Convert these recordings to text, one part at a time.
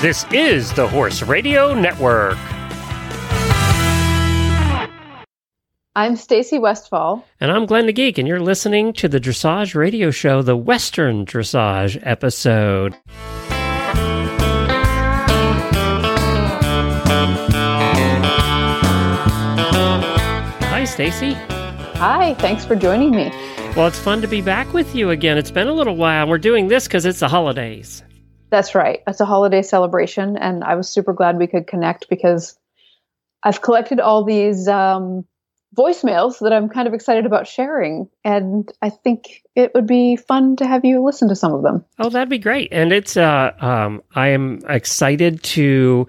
This is the Horse Radio Network. I'm Stacy Westfall. And I'm Glenn the Geek, and you're listening to the Dressage Radio Show, the Western Dressage episode. Hi, Stacy. Hi, thanks for joining me. Well, it's fun to be back with you again. It's been a little while. We're doing this because it's the holidays. That's right. It's a holiday celebration, and I was super glad we could connect because I've collected all these um, voicemails that I'm kind of excited about sharing, and I think it would be fun to have you listen to some of them. Oh, that'd be great. And it's uh, um, I am excited to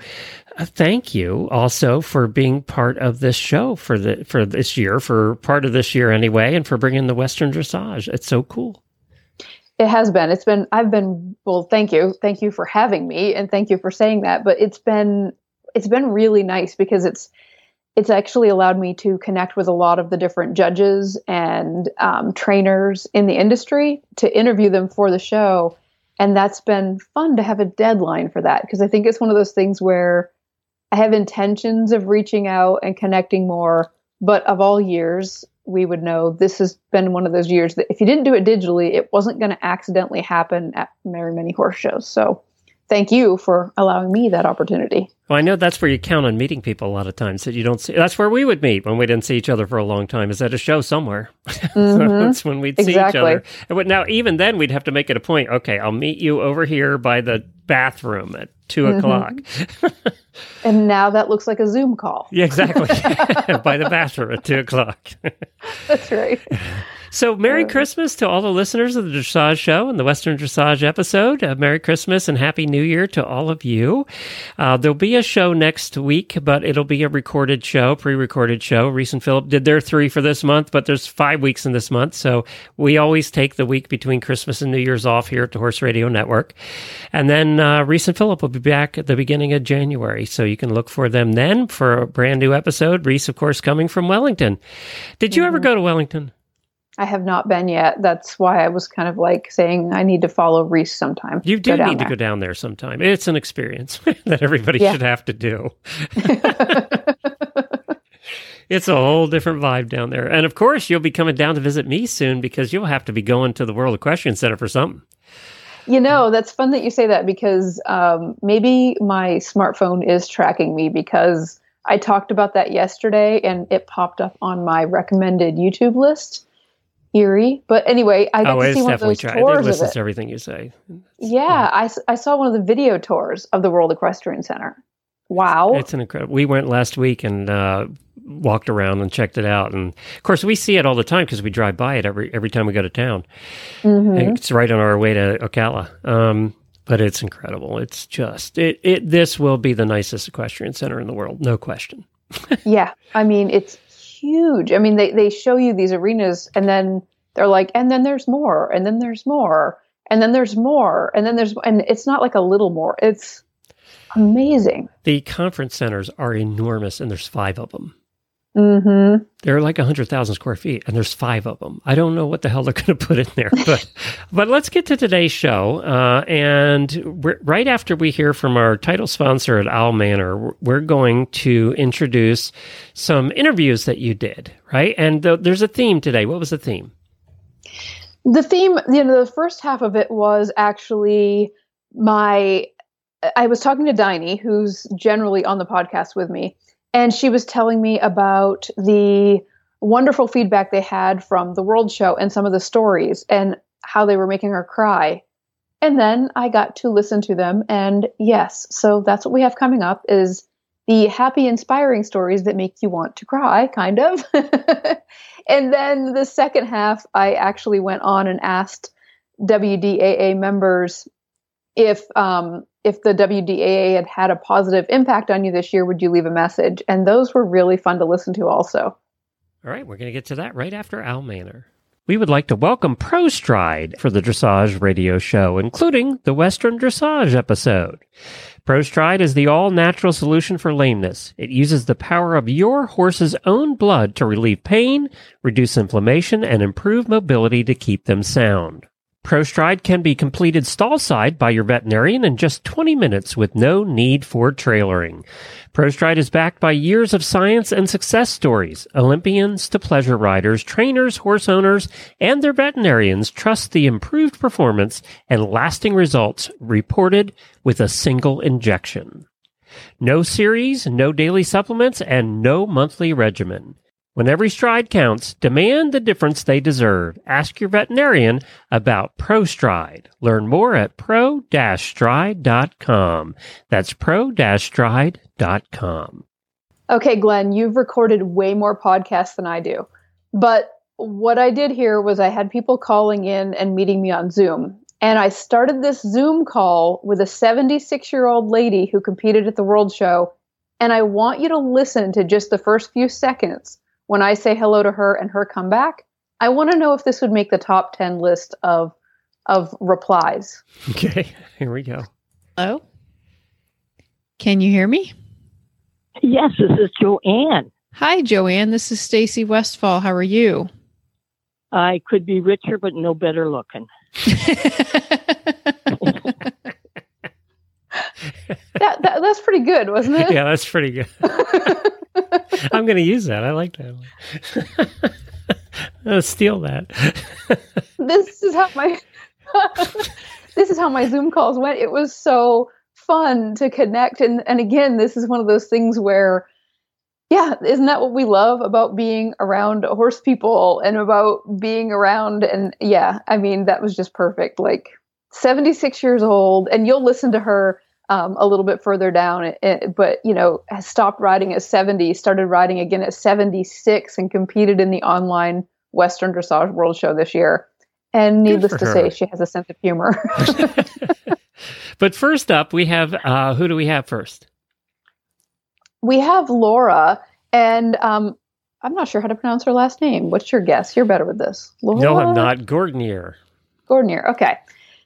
uh, thank you also for being part of this show for the for this year, for part of this year anyway, and for bringing the Western dressage. It's so cool. It has been. It's been. I've been. Well, thank you. Thank you for having me, and thank you for saying that. But it's been. It's been really nice because it's. It's actually allowed me to connect with a lot of the different judges and um, trainers in the industry to interview them for the show, and that's been fun to have a deadline for that because I think it's one of those things where I have intentions of reaching out and connecting more, but of all years, we would know this has been one of those years that if you didn't do it digitally, it wasn't going to accidentally happen at very many horse shows. So thank you for allowing me that opportunity. Well, I know that's where you count on meeting people a lot of times that you don't see. That's where we would meet when we didn't see each other for a long time. Is at a show somewhere. Mm-hmm. that's when we'd see each other. now, even then, we'd have to make it a point. Okay, I'll meet you over here by the bathroom at 2 mm-hmm. o'clock. and now that looks like a Zoom call. Yeah, exactly. by the bathroom at two o'clock. That's right. So, Merry Christmas to all the listeners of the Dressage Show and the Western Dressage episode. Uh, Merry Christmas and Happy New Year to all of you. Uh, there'll be a show next week, but it'll be a recorded show, pre recorded show. Reese and Philip did their three for this month, but there's five weeks in this month. So, we always take the week between Christmas and New Year's off here at the Horse Radio Network. And then uh, Reese and Philip will be back at the beginning of January. So, you can look for them then for a brand new episode. Reese, of course, coming from Wellington. Did you mm-hmm. ever go to Wellington? I have not been yet. That's why I was kind of like saying I need to follow Reese sometime. You do need there. to go down there sometime. It's an experience that everybody yeah. should have to do. it's a whole different vibe down there. And of course, you'll be coming down to visit me soon because you'll have to be going to the World Equestrian Center for something. You know, that's fun that you say that because um, maybe my smartphone is tracking me because I talked about that yesterday and it popped up on my recommended YouTube list eerie. But anyway, I got oh, to see one of those try. tours. It listens to everything you say. yeah, yeah, I, I saw one of the video tours of the World Equestrian Center. Wow, it's an incredible. We went last week and uh, walked around and checked it out, and of course we see it all the time because we drive by it every every time we go to town. Mm-hmm. It's right on our way to Ocala. Um, but it's incredible. It's just it, it. This will be the nicest equestrian center in the world, no question. yeah, I mean it's huge. I mean, they, they show you these arenas and then they're like, and then there's more, and then there's more, and then there's more, and then there's, and it's not like a little more. It's amazing. The conference centers are enormous, and there's five of them. Mm-hmm. They're like 100,000 square feet, and there's five of them. I don't know what the hell they're going to put in there, but but let's get to today's show. Uh, and right after we hear from our title sponsor at Owl Manor, we're going to introduce some interviews that you did, right? And th- there's a theme today. What was the theme? The theme, you know, the first half of it was actually my. I was talking to Dini, who's generally on the podcast with me and she was telling me about the wonderful feedback they had from the World Show and some of the stories and how they were making her cry. And then I got to listen to them and yes, so that's what we have coming up is the happy inspiring stories that make you want to cry kind of. and then the second half I actually went on and asked WDAA members if um, if the WDAA had had a positive impact on you this year, would you leave a message? And those were really fun to listen to also. All right, we're going to get to that right after Al Manor. We would like to welcome ProStride for the Dressage Radio Show, including the Western Dressage episode. ProStride is the all natural solution for lameness. It uses the power of your horse's own blood to relieve pain, reduce inflammation, and improve mobility to keep them sound. ProStride can be completed stall-side by your veterinarian in just 20 minutes with no need for trailering. ProStride is backed by years of science and success stories. Olympians to pleasure riders, trainers, horse owners, and their veterinarians trust the improved performance and lasting results reported with a single injection. No series, no daily supplements, and no monthly regimen. When every stride counts, demand the difference they deserve. Ask your veterinarian about ProStride. Learn more at pro-stride.com. That's pro-stride.com. Okay, Glenn, you've recorded way more podcasts than I do. But what I did here was I had people calling in and meeting me on Zoom. And I started this Zoom call with a 76 year old lady who competed at the World Show. And I want you to listen to just the first few seconds when I say hello to her and her come back, I want to know if this would make the top 10 list of of replies. Okay, here we go. Hello? Can you hear me? Yes, this is JoAnn. Hi, JoAnn. This is Stacy Westfall. How are you? I could be richer, but no better looking. that, that, that's pretty good, wasn't it? Yeah, that's pretty good. I'm going to use that. I like that. I'll steal that. this is how my this is how my Zoom calls went. It was so fun to connect, and and again, this is one of those things where, yeah, isn't that what we love about being around horse people and about being around? And yeah, I mean, that was just perfect. Like 76 years old, and you'll listen to her um, a little bit further down, but you know, has stopped riding at 70, started riding again at 76, and competed in the online Western Dressage World Show this year. And needless to her. say, she has a sense of humor. but first up, we have uh, who do we have first? We have Laura, and um, I'm not sure how to pronounce her last name. What's your guess? You're better with this. Laura? No, I'm not. Gordonier. Gordonier. Okay.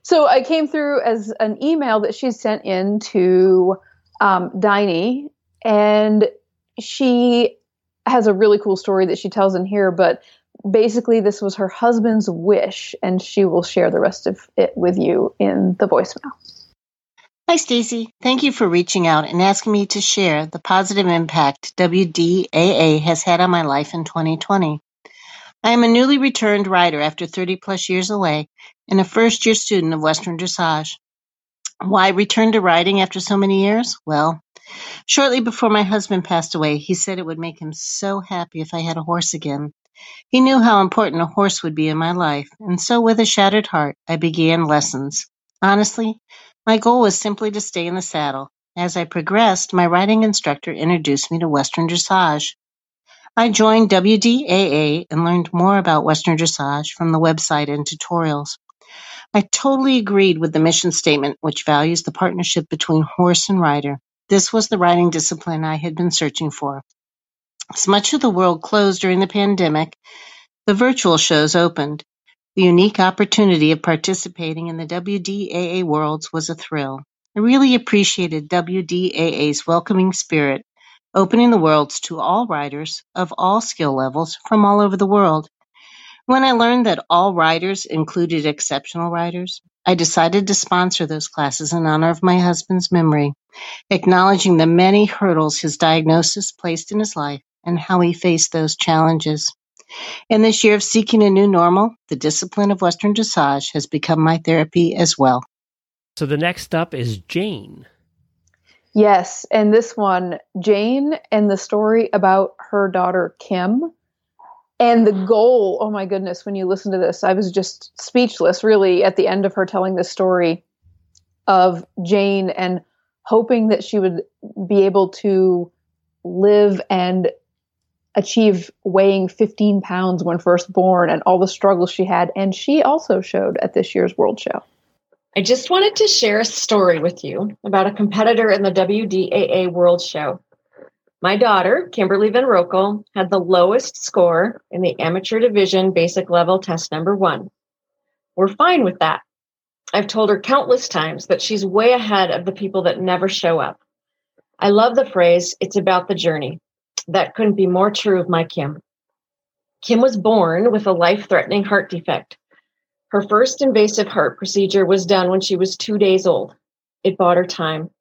So I came through as an email that she sent in to um, Dini, and she has a really cool story that she tells in here. But basically, this was her husband's wish, and she will share the rest of it with you in the voicemail. Hi, Stacy. Thank you for reaching out and asking me to share the positive impact WDAA has had on my life in 2020. I am a newly returned rider after 30 plus years away and a first year student of Western Dressage. Why return to riding after so many years? Well, shortly before my husband passed away, he said it would make him so happy if I had a horse again. He knew how important a horse would be in my life, and so with a shattered heart, I began lessons. Honestly, my goal was simply to stay in the saddle. As I progressed, my riding instructor introduced me to Western Dressage. I joined WDAA and learned more about Western Dressage from the website and tutorials. I totally agreed with the mission statement, which values the partnership between horse and rider. This was the riding discipline I had been searching for. As much of the world closed during the pandemic, the virtual shows opened. The unique opportunity of participating in the WDAA Worlds was a thrill. I really appreciated WDAA's welcoming spirit opening the worlds to all riders of all skill levels from all over the world. When I learned that all riders included exceptional riders, I decided to sponsor those classes in honor of my husband's memory, acknowledging the many hurdles his diagnosis placed in his life and how he faced those challenges. In this year of seeking a new normal, the discipline of Western dressage has become my therapy as well. So the next up is Jayne. Yes, and this one, Jayne and the story about her daughter Kim. And the goal, oh my goodness, when you listen to this, I was just speechless really at the end of her telling the story of Jane and hoping that she would be able to live and achieve weighing 15 pounds when first born and all the struggles she had. And she also showed at this year's World Show. I just wanted to share a story with you about a competitor in the WDAA World Show. My daughter, Kimberly Van Rokel, had the lowest score in the amateur division basic level test number one. We're fine with that. I've told her countless times that she's way ahead of the people that never show up. I love the phrase, it's about the journey. That couldn't be more true of my Kim. Kim was born with a life threatening heart defect. Her first invasive heart procedure was done when she was two days old. It bought her time.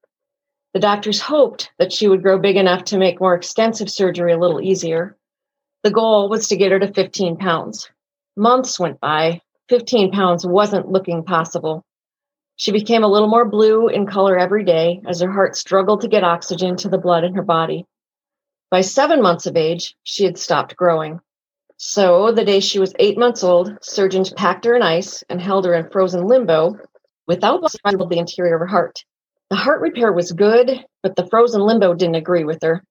The doctors hoped that she would grow big enough to make more extensive surgery a little easier. The goal was to get her to 15 pounds. Months went by. 15 pounds wasn't looking possible. She became a little more blue in color every day as her heart struggled to get oxygen to the blood in her body. By seven months of age, she had stopped growing. So, the day she was eight months old, surgeons packed her in ice and held her in frozen limbo without the interior of her heart. The heart repair was good, but the frozen limbo didn't agree with her.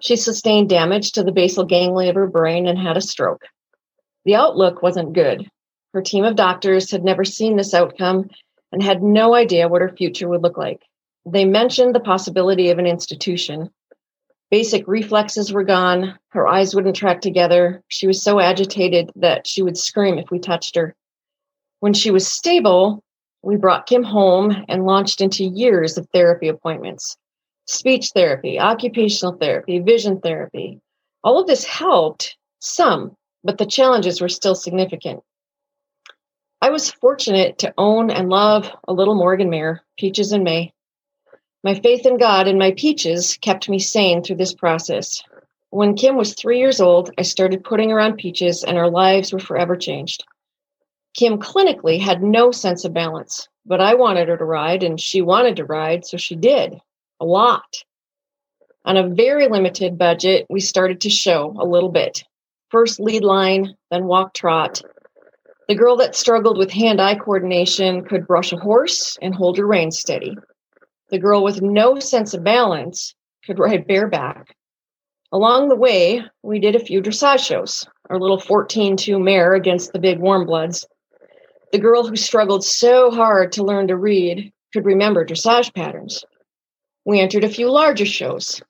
She sustained damage to the basal ganglia of her brain and had a stroke. The outlook wasn't good. Her team of doctors had never seen this outcome and had no idea what her future would look like. They mentioned the possibility of an institution. Basic reflexes were gone. Her eyes wouldn't track together. She was so agitated that she would scream if we touched her. When she was stable, we brought Kim home and launched into years of therapy appointments speech therapy, occupational therapy, vision therapy. All of this helped some, but the challenges were still significant. I was fortunate to own and love a little Morgan mare, Peaches in May. My faith in God and my peaches kept me sane through this process. When Kim was three years old, I started putting her on peaches, and our lives were forever changed. Kim clinically had no sense of balance, but I wanted her to ride and she wanted to ride, so she did a lot. On a very limited budget, we started to show a little bit. First lead line, then walk trot. The girl that struggled with hand eye coordination could brush a horse and hold her rein steady. The girl with no sense of balance could ride bareback. Along the way, we did a few dressage shows. Our little 14 2 mare against the big warm bloods the girl who struggled so hard to learn to read could remember dressage patterns. We entered a few larger shows.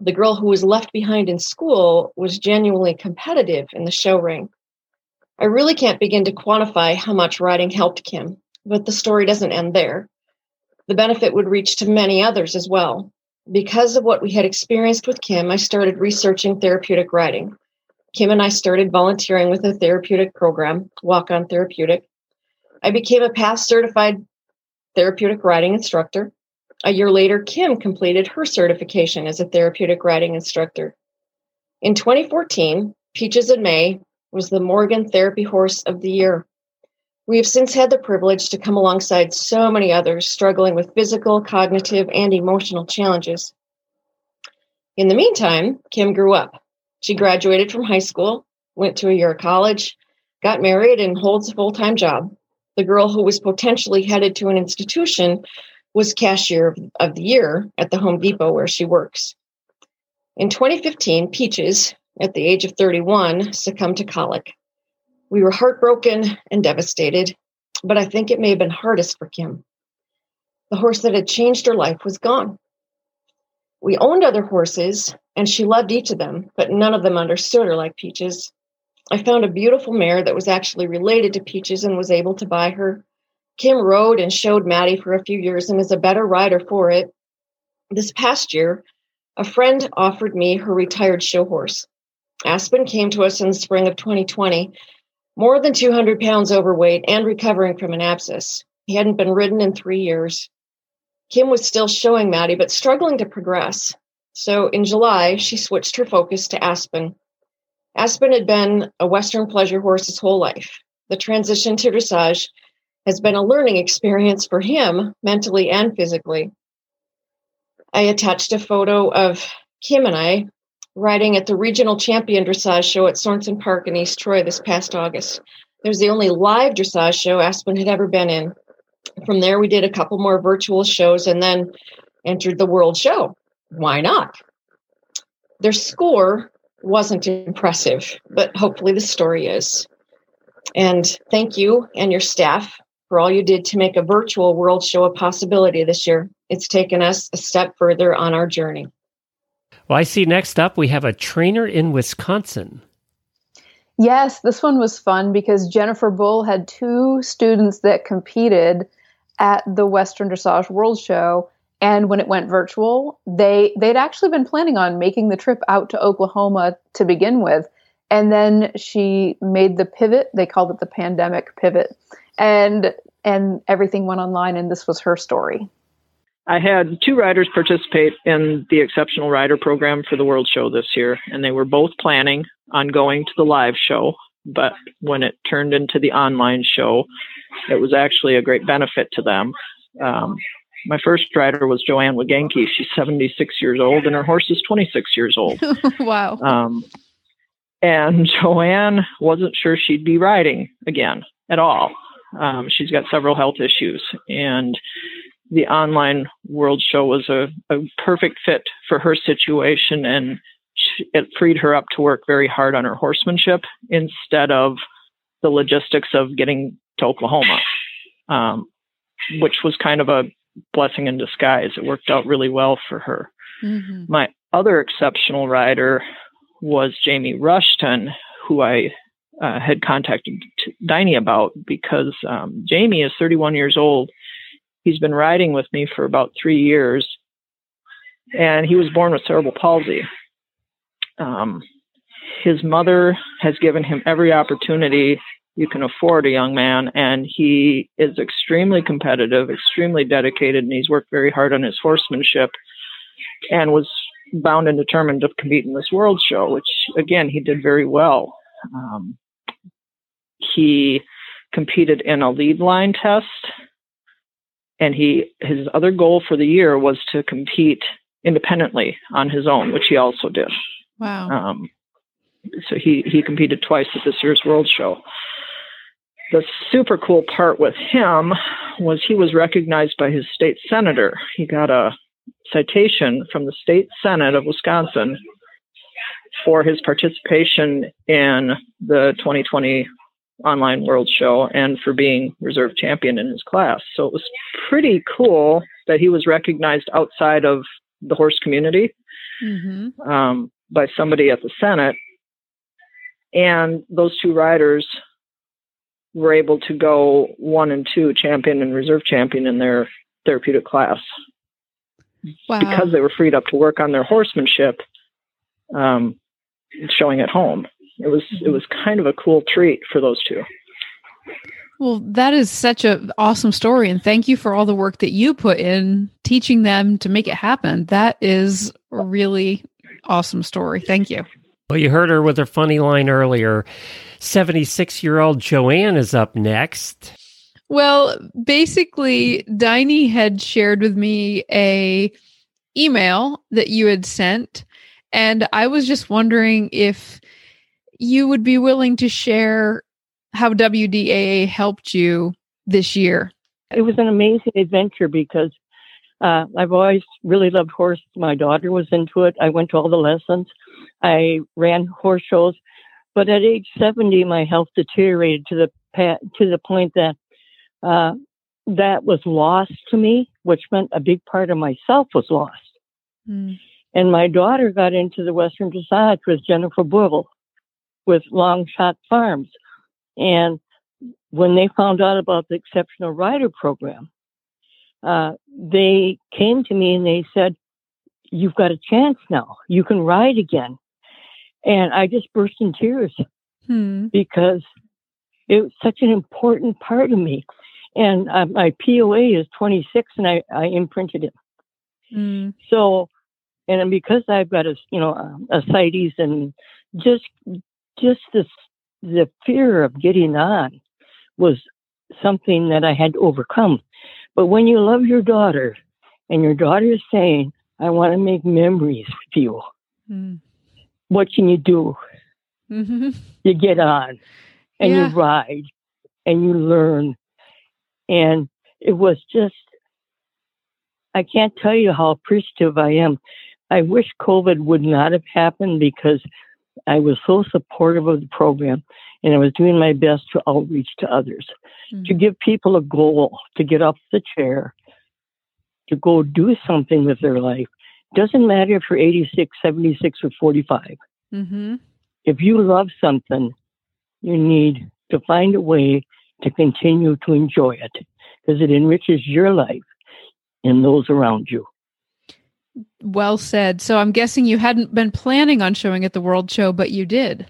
The girl who was left behind in school was genuinely competitive in the show ring. I really can't begin to quantify how much riding helped Kim, but the story doesn't end there. The benefit would reach to many others as well. Because of what we had experienced with Kim, I started researching therapeutic riding. Kim and I started volunteering with a therapeutic program, Walk on Therapeutic, I became a PATH certified therapeutic riding instructor. A year later, Kim completed her certification as a therapeutic riding instructor. In 2014, Peaches in May was the Morgan Therapy Horse of the Year. We have since had the privilege to come alongside so many others struggling with physical, cognitive, and emotional challenges. In the meantime, Kim grew up. She graduated from high school, went to a year of college, got married, and holds a full time job the girl who was potentially headed to an institution was cashier of the year at the Home Depot where she works. In 2015, Peaches, at the age of 31, succumbed to colic. We were heartbroken and devastated, but I think it may have been hardest for Kim. The horse that had changed her life was gone. We owned other horses, and she loved each of them, but none of them understood her like Peaches. I found a beautiful mare that was actually related to Peaches and was able to buy her. Kim rode and showed Maddie for a few years and is a better rider for it. This past year, a friend offered me her retired show horse. Aspen came to us in the spring of 2020, more than 200 pounds overweight and recovering from an abscess. He hadn't been ridden in three years. Kim was still showing Maddie, but struggling to progress. So in July, she switched her focus to Aspen. Aspen had been a Western pleasure horse his whole life. The transition to dressage has been a learning experience for him, mentally and physically. I attached a photo of Kim and I riding at the regional champion dressage show at Sorensen Park in East Troy this past August. It was the only live dressage show Aspen had ever been in. From there, we did a couple more virtual shows and then entered the world show. Why not? Their score wasn't impressive, but hopefully the story is. And thank you and your staff for all you did to make a virtual world show a possibility this year. It's taken us a step further on our journey. Well, I see next up we have a trainer in Wisconsin. Yes, this one was fun because Jennifer Bull had two students that competed at the Western Dressage World Show and when it went virtual they they'd actually been planning on making the trip out to oklahoma to begin with And then she made the pivot. They called it the pandemic pivot. And and everything went online and this was her story. I had two riders participate in the Exceptional Rider program for the World Show this year, and they were both planning on going to the live show. But when it turned into the online show, it was actually a great benefit to them. Um, my first rider was JoAnn Wagenke. She's 76 years old, and her horse is 26 years old. wow. Um, and JoAnn wasn't sure she'd be riding again at all. Um, she's got several health issues, and the online world show was a, a perfect fit for her situation, and she, it freed her up to work very hard on her horsemanship instead of the logistics of getting to Oklahoma, um, which was kind of a blessing in disguise. It worked out really well for her. Mm-hmm. My other exceptional rider was Jamie Rushton, who I uh, had contacted Dini about because um, Jamie is 31 years old. He's been riding with me for about three years, and he was born with cerebral palsy. Um, his mother has given him every opportunity you can afford a young man, and he is extremely competitive, extremely dedicated, and he's worked very hard on his horsemanship and was bound and determined to compete in this world show, which again he did very well. Um, he competed in a lead line test, and he his other goal for the year was to compete independently on his own, which he also did. Wow. Um, so he he competed twice at this year's World Show. The super cool part with him was he was recognized by his state senator. He got a citation from the state senate of Wisconsin for his participation in the 2020 online world show and for being reserve champion in his class. So it was pretty cool that he was recognized outside of the horse community mm-hmm. um, by somebody at the Senate. And those two riders were able to go one and two champion and reserve champion in their therapeutic class. Wow. Because they were freed up to work on their horsemanship, um, showing at home. It was it was kind of a cool treat for those two. Well, that is such an awesome story, and thank you for all the work that you put in teaching them to make it happen. That is a really awesome story. Thank you. Well, you heard her with her funny line earlier. 76 year old JoAnn is up next. Well, basically, Dini had shared with me a email that you had sent, and I was just wondering if you would be willing to share how WDAA helped you this year. It was an amazing adventure because uh, I've always really loved horses. My daughter was into it. I went to all the lessons. I ran horse shows, but at age 70, my health deteriorated to the to the point that uh, that was lost to me, which meant a big part of myself was lost. Mm. And my daughter got into the Western Dressage with Jennifer Bull, with Long Shot Farms. And when they found out about the Exceptional Rider Program, uh, they came to me and they said, You've got a chance now. You can ride again. And I just burst in tears hmm. because it was such an important part of me. And uh, my POA is 26 and I, I imprinted it. Hmm. So, and because I've got a, you know, a, ascites and just just this the fear of getting on was something that I had to overcome. But when you love your daughter and your daughter is saying, I want to make memories with you, mm. what can you do? Mm-hmm. You get on and yeah. you ride and you learn. And it was just, I can't tell you how appreciative I am. I wish COVID would not have happened because I was so supportive of the program and I was doing my best to outreach to others, mm-hmm. to give people a goal to get off the chair, to go do something with their life. Doesn't matter if you're 86, 76, or 45. Mm-hmm. If you love something, you need to find a way to continue to enjoy it because it enriches your life and those around you. Well said. So I'm guessing you hadn't been planning on showing at the World Show, but you did.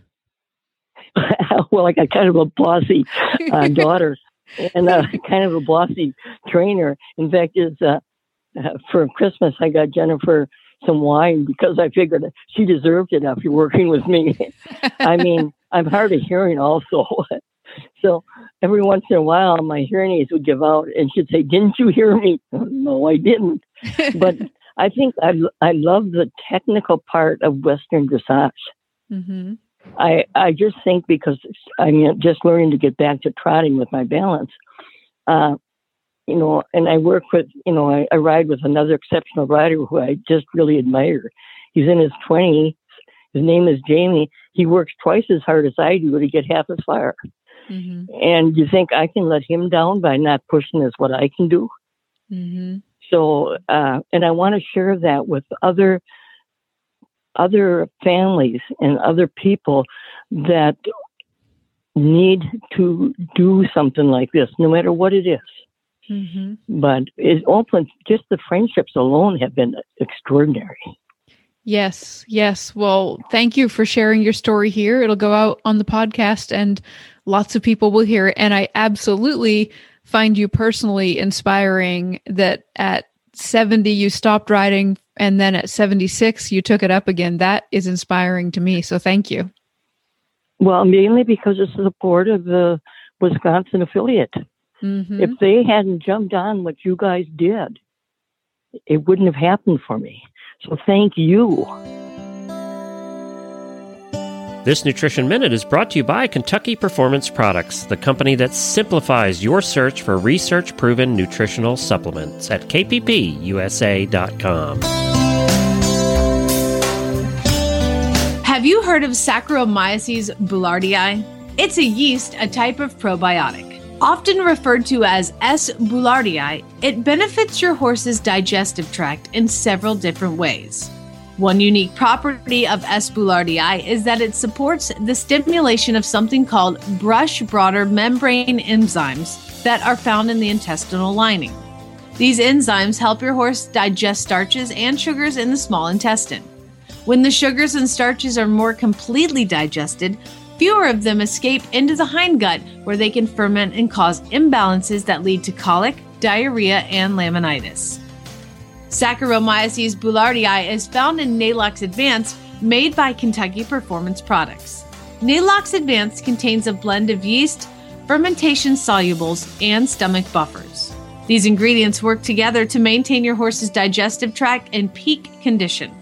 well, I got kind of a bossy uh, daughter and uh, kind of a bossy trainer. In fact, is uh, for Christmas I got Jennifer some wine because I figured she deserved it after working with me. I mean, I'm hard of hearing also. so every once in a while, my hearing aids would give out, and she'd say, "Didn't you hear me?" no, I didn't. but I think I I love the technical part of Western dressage. Mm-hmm. I I just think because I'm just learning to get back to trotting with my balance. Uh, you know, and I work with, you know, I, I ride with another exceptional rider who I just really admire. He's in his 20s. His name is Jamie. He works twice as hard as I do to get half as far. Mm-hmm. And you think I can let him down by not pushing as what I can do? Mm-hmm. So, uh, and I want to share that with other other families and other people that need to do something like this, no matter what it is. Mm-hmm. But it opens, just the friendships alone have been extraordinary. Yes, yes. Well, thank you for sharing your story here. It'll go out on the podcast and lots of people will hear it. And I absolutely find you personally inspiring that at 70 you stopped riding and then at 76 you took it up again. That is inspiring to me. So thank you. Well, mainly because the support of the Wisconsin affiliate. Mm-hmm. If they hadn't jumped on what you guys did, it wouldn't have happened for me. So thank you. This Nutrition Minute is brought to you by Kentucky Performance Products, the company that simplifies your search for research proven nutritional supplements at kppusa.com. Have you heard of Saccharomyces boulardii? It's a yeast, a type of probiotic. Often referred to as S. boulardii, it benefits your horse's digestive tract in several different ways. One unique property of S. boulardii is that it supports the stimulation of something called brush border membrane enzymes that are found in the intestinal lining. These enzymes help your horse digest starches and sugars in the small intestine. When the sugars and starches are more completely digested, Fewer of them escape into the hindgut where they can ferment and cause imbalances that lead to colic, diarrhea, and laminitis. Saccharomyces boulardii is found in Neigh-Lox Advanced, made by Kentucky Performance Products. Neigh-Lox Advanced contains a blend of yeast, fermentation solubles, and stomach buffers. These ingredients work together to maintain your horse's digestive tract in peak condition.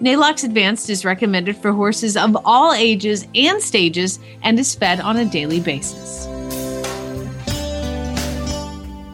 Neigh-Lox Advanced is recommended for horses of all ages and stages and is fed on a daily basis.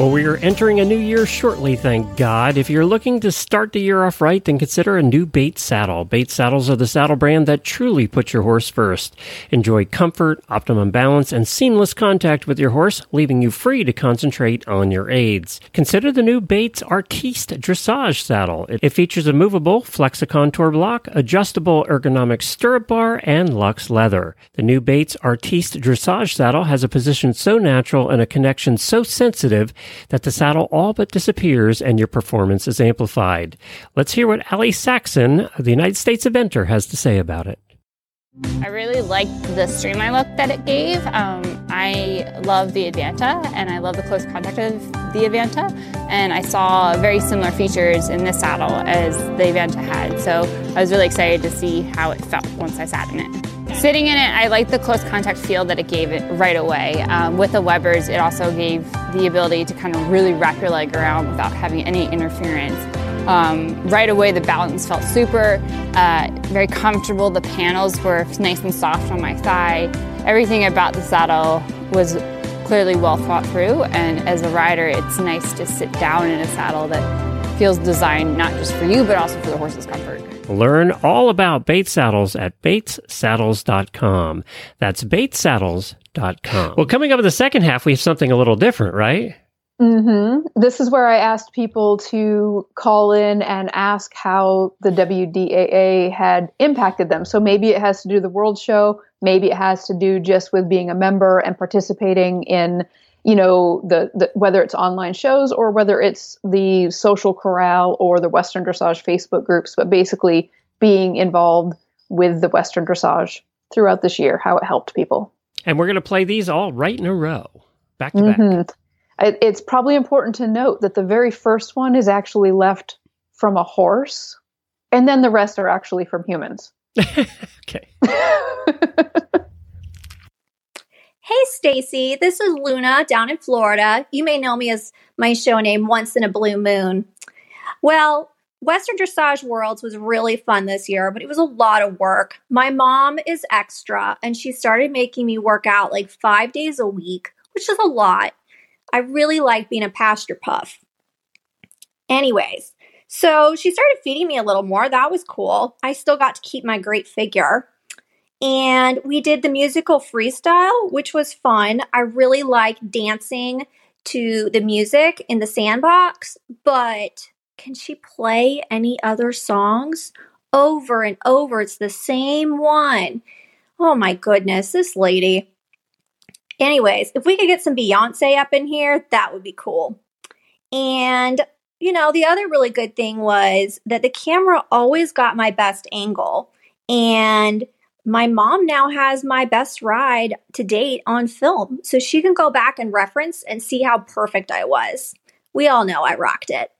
Well, we are entering a new year shortly, thank God. If you're looking to start the year off right, then consider a new Bates saddle. Bates saddles are the saddle brand that truly puts your horse first. Enjoy comfort, optimum balance, and seamless contact with your horse, leaving you free to concentrate on your aids. Consider the new Bates Artiste Dressage saddle. It features a movable Flexicontour block, adjustable ergonomic stirrup bar, and luxe leather. The new Bates Artiste Dressage saddle has a position so natural and a connection so sensitive that the saddle all but disappears and your performance is amplified. Let's hear what Ali Saxon, the United States eventer, has to say about it. I really liked the streamline look that it gave. Um, I love the Advanta and I love the close contact of the Advanta. And I saw very similar features in this saddle as the Advanta had. So I was really excited to see how it felt once I sat in it. Sitting in it, I liked the close contact feel that it gave it right away. Um, with the Webers, it also gave the ability to kind of really wrap your leg around without having any interference. Um, right away, the balance felt super, uh, very comfortable. The panels were nice and soft on my thigh. Everything about the saddle was clearly well thought through, and as a rider, it's nice to sit down in a saddle that feels designed not just for you, but also for the horse's comfort. Learn all about Bates Saddles at batessaddles.com. That's batessaddles.com. Well, coming up in the second half, we have something a little different, right? Mm-hmm. This is where I asked people to call in and ask how the WDAA had impacted them. So maybe it has to do the World Show, Maybe it has to do just with being a member and participating in, you know, the, the whether it's online shows or whether it's the social corral or the Western Dressage Facebook groups, but basically being involved with the Western Dressage throughout this year, how it helped people. And we're going to play these all right in a row, back to back. Mhm. It- It's probably important to note that the very first one is actually left from a horse, and then the rest are actually from humans. okay. Hey Stacy, this is Luna down in Florida. You may know me as my show name Once in a Blue Moon. Well, Western Dressage Worlds was really fun this year, but it was a lot of work. My mom is extra and she started making me work out like 5 days a week, which is a lot. I really like being a pasture puff. Anyways, so she started feeding me a little more. That was cool. I still got to keep my great figure. And we did the musical freestyle, which was fun. I really like dancing to the music in the sandbox, but can she play any other songs over and over? It's the same one. Oh my goodness, this lady. Anyways, if we could get some Beyonce up in here, that would be cool. And, you know, the other really good thing was that the camera always got my best angle. And my mom now has my best ride to date on film. So she can go back and reference and see how perfect I was. We all know I rocked it.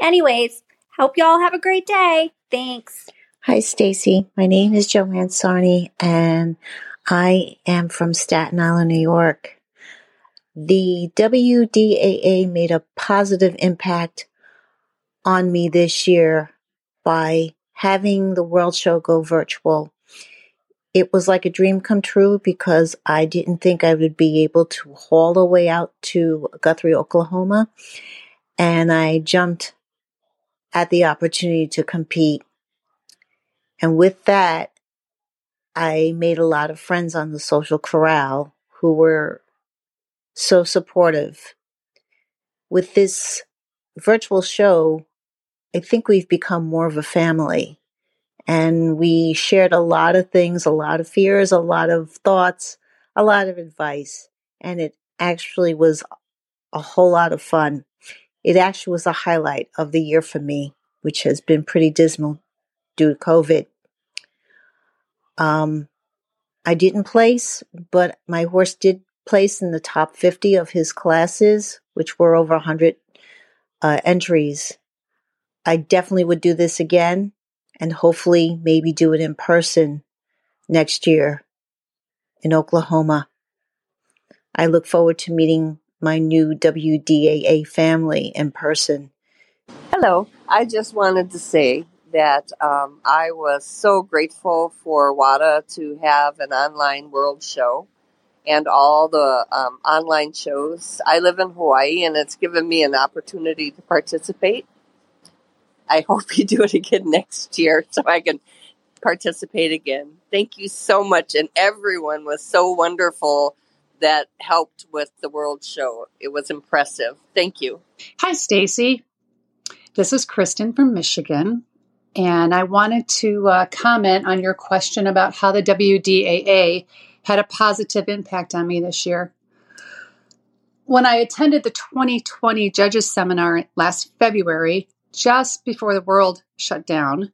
Anyways, hope y'all have a great day. Thanks. Hi, Stacy. My name is Joann Sarni, and I am from Staten Island, New York. The WDAA made a positive impact on me this year by having the World Show go virtual. It was like a dream come true because I didn't think I would be able to haul the way out to Guthrie, Oklahoma. And I jumped at the opportunity to compete. And with that, I made a lot of friends on the social corral who were so supportive. With this virtual show, I think we've become more of a family. And we shared a lot of things, a lot of fears, a lot of thoughts, a lot of advice. And it actually was a whole lot of fun. It actually was a highlight of the year for me, which has been pretty dismal due to COVID. Um, I didn't place, but my horse did place in the top 50 of his classes, which were over 100 uh, entries. I definitely would do this again and hopefully maybe do it in person next year in Oklahoma. I look forward to meeting my new WDAA family in person. Hello. I just wanted to say that um, I was so grateful for WADA to have an online world show and all the um, online shows. I live in Hawaii and it's given me an opportunity to participate. I hope you do it again next year so I can participate again. Thank you so much. And everyone was so wonderful that helped with the world show. It was impressive. Thank you. Hi, Stacy. This is Kristin from Michigan, and I wanted to uh, comment on your question about how the WDAA had a positive impact on me this year. When I attended the 2020 Judges Seminar last February, just before the world shut down,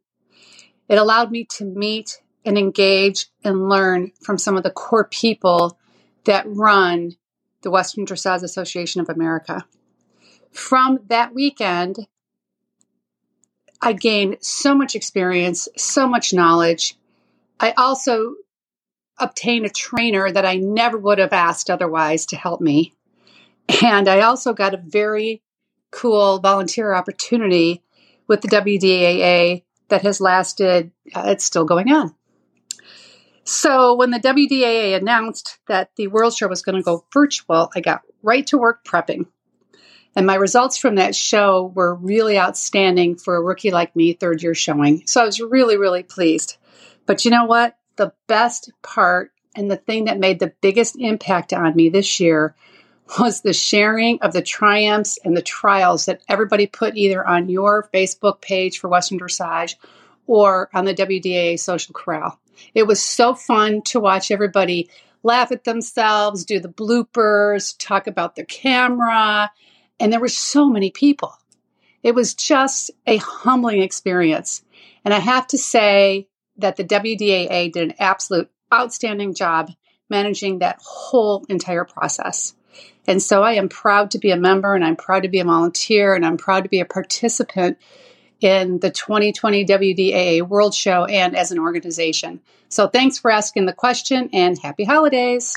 it allowed me to meet and engage and learn from some of the core people that run the Western Dressage Association of America. From that weekend, I gained so much experience, so much knowledge. I also obtained a trainer that I never would have asked otherwise to help me. And I also got a very cool volunteer opportunity with the WDAA that has lasted, uh, it's still going on. So when the WDAA announced that the World Show was going to go virtual, I got right to work prepping. And my results from that show were really outstanding for a rookie like me, third year showing. So I was really, really pleased. But you know what? The best part and the thing that made the biggest impact on me this year was the sharing of the triumphs and the trials that everybody put either on your Facebook page for Western Dressage or on the WDAA Social Corral. It was so fun to watch everybody laugh at themselves, do the bloopers, talk about their camera. And there were so many people. It was just a humbling experience. And I have to say that the WDAA did an absolute outstanding job managing that whole entire process. And so I am proud to be a member and I'm proud to be a volunteer and I'm proud to be a participant in the 2020 WDAA World Show and as an organization. So thanks for asking the question and happy holidays.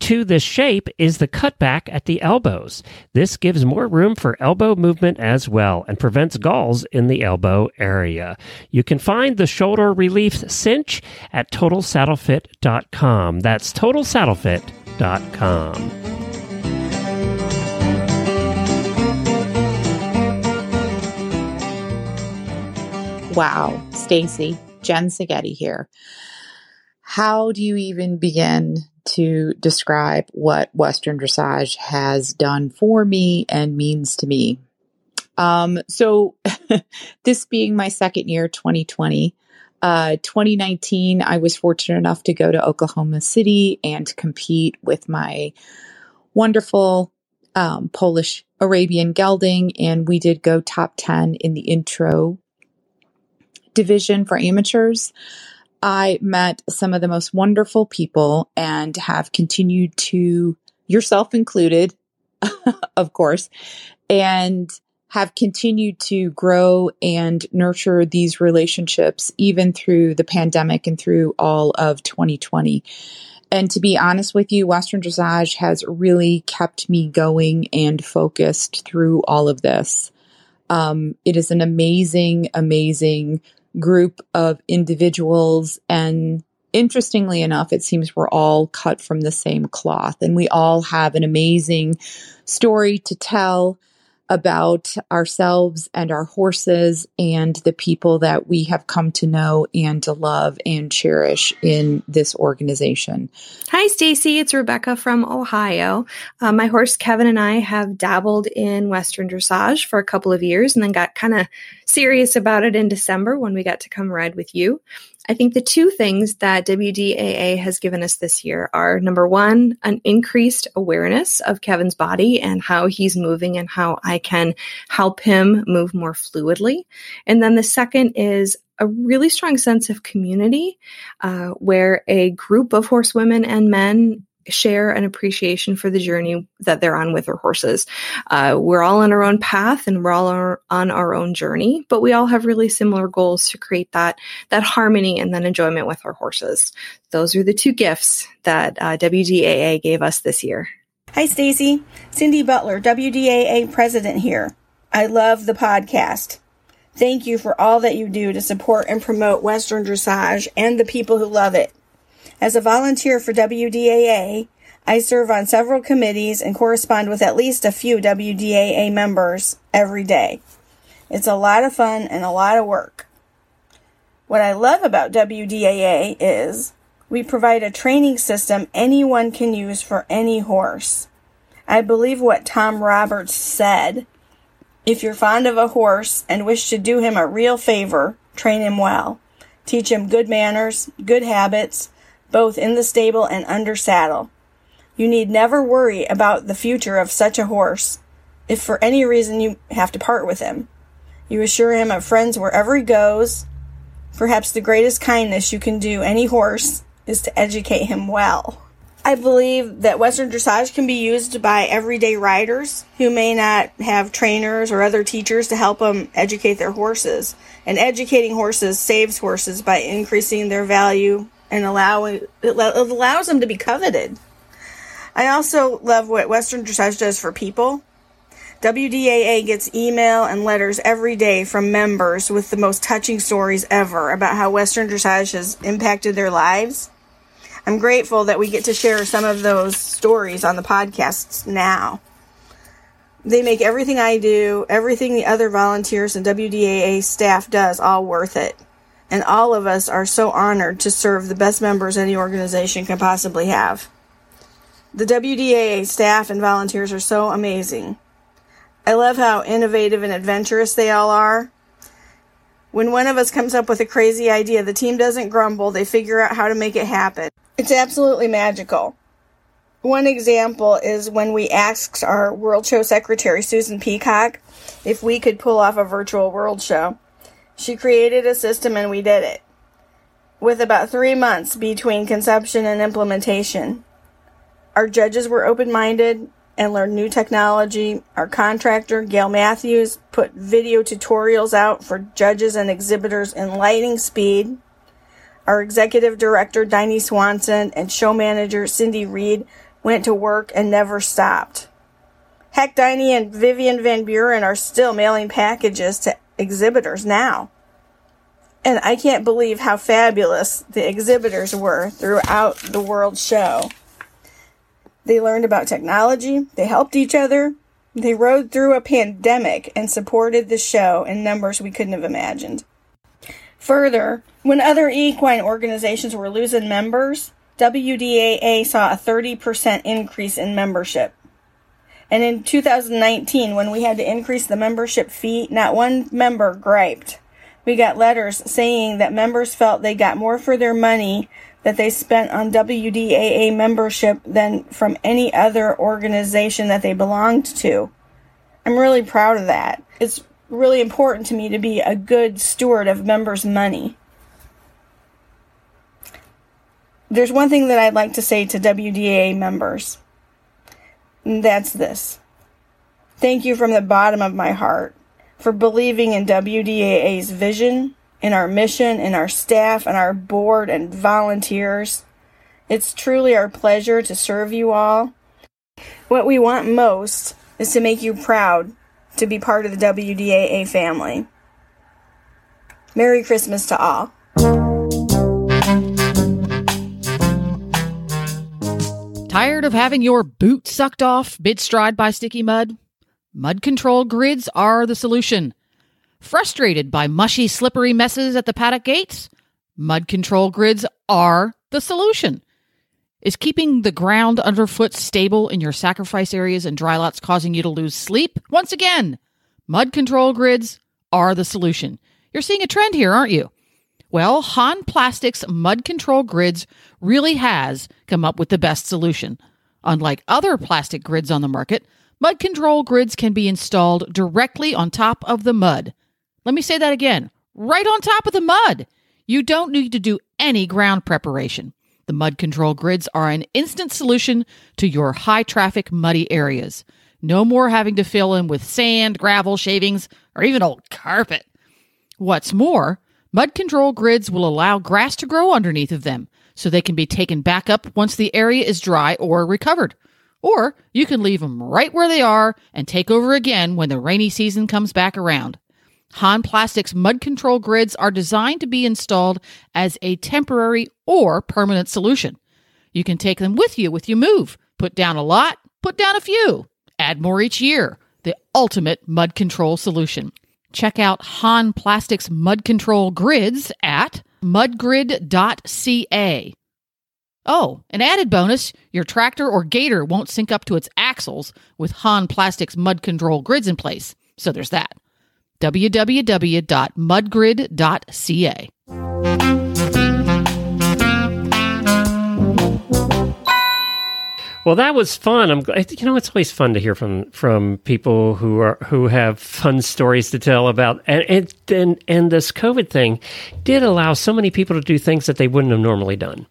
to this shape is the cutback at the elbows. This gives more room for elbow movement as well and prevents galls in the elbow area. You can find the shoulder relief cinch at totalsaddlefit.com. That's totalsaddlefit.com. Wow, Stacy, Jen Sigety here. How do you even begin to describe what Western dressage has done for me and means to me. Um, so, this being my second year, 2020, uh, 2019, I was fortunate enough to go to Oklahoma City and compete with my wonderful um, Polish Arabian gelding, and we did go top 10 in the intro division for amateurs. I met some of the most wonderful people and have continued to, yourself included, of course, and have continued to grow and nurture these relationships even through the pandemic and through all of 2020. And to be honest with you, Western Dressage has really kept me going and focused through all of this. Um, it is an amazing, amazing group of individuals. And interestingly enough, it seems we're all cut from the same cloth and we all have an amazing story to tell about ourselves and our horses and the people that we have come to know and to love and cherish in this organization. Hi, Stacy. It's Rebecca from Ohio. Uh, my horse Kevin and I have dabbled in Western dressage for a couple of years and then got kind of serious about it in December when we got to come ride with you. I think the two things that WDAA has given us this year are number one, an increased awareness of Kevin's body and how he's moving and how I can help him move more fluidly. And then the second is a really strong sense of community uh, where a group of horsewomen and men share an appreciation for the journey that they're on with their horses. Uh, we're all on our own path and we're all our, on our own journey, but we all have really similar goals to create that that harmony and then enjoyment with our horses. Those are the two gifts that uh, WDAA gave us this year. Hi, Stacy. Cindy Butler, WDAA president here. I love the podcast. Thank you for all that you do to support and promote Western dressage and the people who love it. As a volunteer for WDAA, I serve on several committees and correspond with at least a few WDAA members every day. It's a lot of fun and a lot of work. What I love about WDAA is we provide a training system anyone can use for any horse. I believe what Tom Roberts said. If you're fond of a horse and wish to do him a real favor, train him well. Teach him good manners, good habits, both in the stable and under saddle. You need never worry about the future of such a horse if for any reason you have to part with him. You assure him of friends wherever he goes. Perhaps the greatest kindness you can do any horse is to educate him well. I believe that Western dressage can be used by everyday riders who may not have trainers or other teachers to help them educate their horses. And educating horses saves horses by increasing their value and allowing it allows them to be coveted. I also love what Western dressage does for people. WDAA gets email and letters every day from members with the most touching stories ever about how Western dressage has impacted their lives I'm grateful that we get to share some of those stories on the podcasts now. They make everything I do, everything the other volunteers and WDAA staff does, all worth it. And all of us are so honored to serve the best members any organization can possibly have. The WDAA staff and volunteers are so amazing. I love how innovative and adventurous they all are. When one of us comes up with a crazy idea, the team doesn't grumble, they figure out how to make it happen. It's absolutely magical. One example is when we asked our World Show Secretary, Susan Peacock, if we could pull off a virtual World Show. She created a system and we did it. With about three months between conception and implementation. Our judges were open minded and learned new technology. Our contractor, Gail Matthews, put video tutorials out for judges and exhibitors in lightning speed our executive director, Dini Swanson, and show manager, Cindy Reed, went to work and never stopped. Heck, Dini and Vivian Van Buren are still mailing packages to exhibitors now. And I can't believe how fabulous the exhibitors were throughout the World Show. They learned about technology, they helped each other, they rode through a pandemic and supported the show in numbers we couldn't have imagined. Further, when other equine organizations were losing members, WDAA saw a 30% increase in membership. And in 2019, when we had to increase the membership fee, not one member griped. We got letters saying that members felt they got more for their money that they spent on WDAA membership than from any other organization that they belonged to. I'm really proud of that. It's really important to me to be a good steward of members' money. There's one thing that I'd like to say to WDA members. That's this. Thank you from the bottom of my heart for believing in WDAA's vision, in our mission, in our staff, and our board and volunteers. It's truly our pleasure to serve you all. What we want most is to make you proud to be part of the WDAA family. Merry Christmas to all. Tired of having your boot sucked off mid stride by sticky mud? Mud control grids are the solution. Frustrated by mushy, slippery messes at the paddock gates? Mud control grids are the solution. Is keeping the ground underfoot stable in your sacrifice areas and dry lots causing you to lose sleep? Once again, mud control grids are the solution. You're seeing a trend here, aren't you? Well, Hahn Plastics mud control grids really has come up with the best solution. Unlike other plastic grids on the market, mud control grids can be installed directly on top of the mud. Let me say that again right on top of the mud. You don't need to do any ground preparation. The mud control grids are an instant solution to your high traffic, muddy areas. No more having to fill in with sand, gravel, shavings, or even old carpet. What's more, mud control grids will allow grass to grow underneath of them so they can be taken back up once the area is dry or recovered. Or you can leave them right where they are and take over again when the rainy season comes back around. Hahn Plastics mud control grids are designed to be installed as a temporary or permanent solution. You can take them with you with you move. Put down a lot, put down a few. Add more each year. The ultimate mud control solution. Check out Hahn Plastics mud control grids at mudgrid.ca. Oh, an added bonus your tractor or gator won't sink up to its axles with Hahn Plastics mud control grids in place. So there's that www.mudgrid.ca. Well, that was fun. I'm glad. You know, it's always fun to hear from from people who are who have fun stories to tell about. And and and, and this COVID thing did allow so many people to do things that they wouldn't have normally done.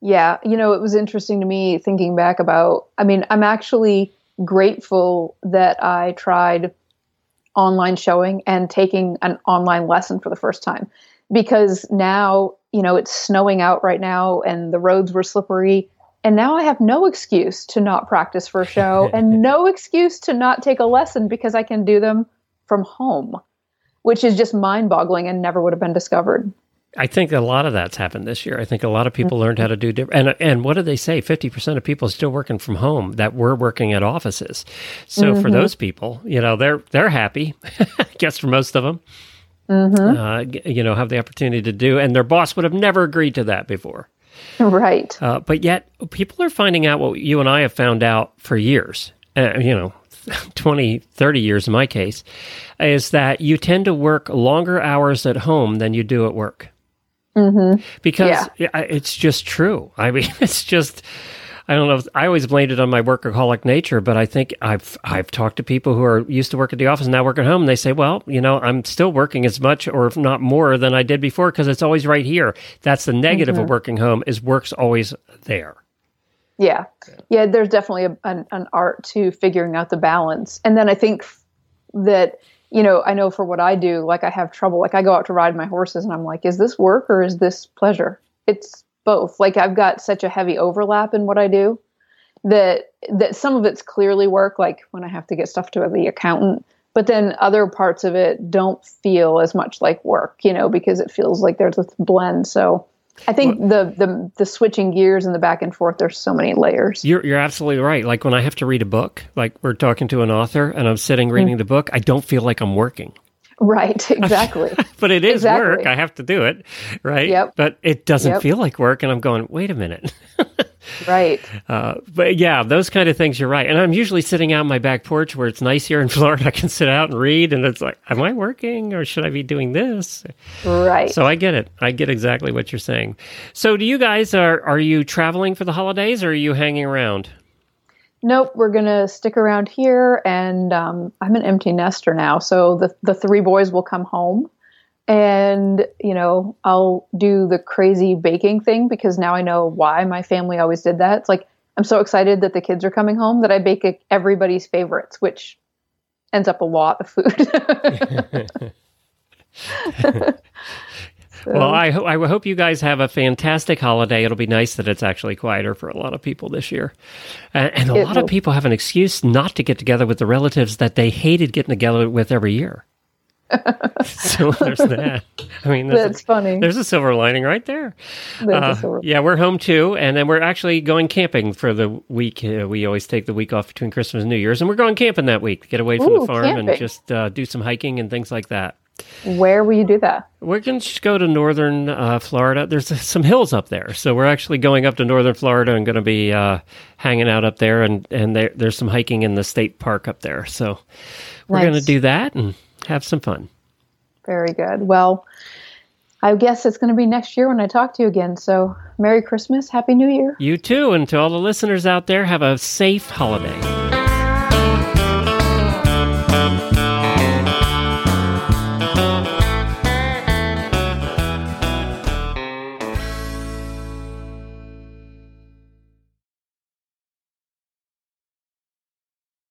Yeah, you know, it was interesting to me thinking back about. I mean, I'm actually grateful that I tried online showing and taking an online lesson for the first time because now, you know, it's snowing out right now and the roads were slippery. And now I have no excuse to not practice for a show and no excuse to not take a lesson because I can do them from home, which is just mind boggling and never would have been discovered. I think a lot of that's happened this year. I think a lot of people learned how to do different. And and what do they say? Fifty percent of people are still working from home that were working at offices. So for Mhm. those people, you know, they're they're happy. I guess for most of them, Mm-hmm. uh, you know, have the opportunity to do, and their boss would have never agreed to that before. Right. Uh, but yet, people are finding out what you and I have found out for years. Uh, you know, 20, 30 years in my case, is that you tend to work longer hours at home than you do at work Mm-hmm. because I- it's just true. I mean, it's just. I don't know. If, I always blamed it on my workaholic nature, but I think I've I've talked to people who are used to work at the office and now work at home, and they say, "Well, you know, I'm still working as much, or if not more, than I did before because it's always right here." That's the negative Mhm. of working home is work's always there. Yeah. Yeah, there's definitely a, an, an art to figuring out the balance. And then I think that, you know, I know for what I do, like I have trouble. Like I go out to ride my horses and I'm like, is this work or is this pleasure? It's both. Like I've got such a heavy overlap in what I do that that some of it's clearly work, like when I have to get stuff to the accountant. But then other parts of it don't feel as much like work, you know, because it feels like there's a blend. So I think the, the the switching gears and the back and forth, there's so many layers. You're you're absolutely right. Like when I have to read a book, like we're talking to an author and I'm sitting reading mm. the book, I don't feel like I'm working. Right, exactly. But it is Exactly. work. I have to do it, right? Yep. But it doesn't Yep. feel like work, and I'm going, wait a minute. right. Uh, but yeah, those kind of things. You're right. And I'm usually sitting out on my back porch where it's nice here in Florida. I can sit out and read, and it's like, am I working or should I be doing this? Right. So I get it. I get exactly what you're saying. So do you guys are are you traveling for the holidays or are you hanging around? Nope, we're gonna stick around here, and um, I'm an empty nester now, so the the three boys will come home, and you know I'll do the crazy baking thing because now I know why my family always did that. It's like I'm so excited that the kids are coming home that I bake everybody's favorites, which ends up a lot of food. Well, I, ho- I hope you guys have a fantastic holiday. It'll be nice that it's actually quieter for a lot of people this year. And, and a It lot will. of people have an excuse not to get together with the relatives that they hated getting together with every year. so there's that. I mean, That's a, funny. There's a silver lining right there. Uh, yeah, we're home too, and then we're actually going camping for the week. Uh, we always take the week off between Christmas and New Year's, and we're going camping that week. Get away from Ooh, the farm and just uh, do some hiking and things like that. Where will you do that? We're going to go to northern uh, Florida. There's some hills up there, so we're actually going up to northern Florida and going to be uh, hanging out up there. And and there, there's some hiking in the state park up there, so we're going to do that and have some fun. Very good. Well, I guess it's going to be next year when I talk to you again. So, Merry Christmas, Happy New Year. You too, and to all the listeners out there, have a safe holiday.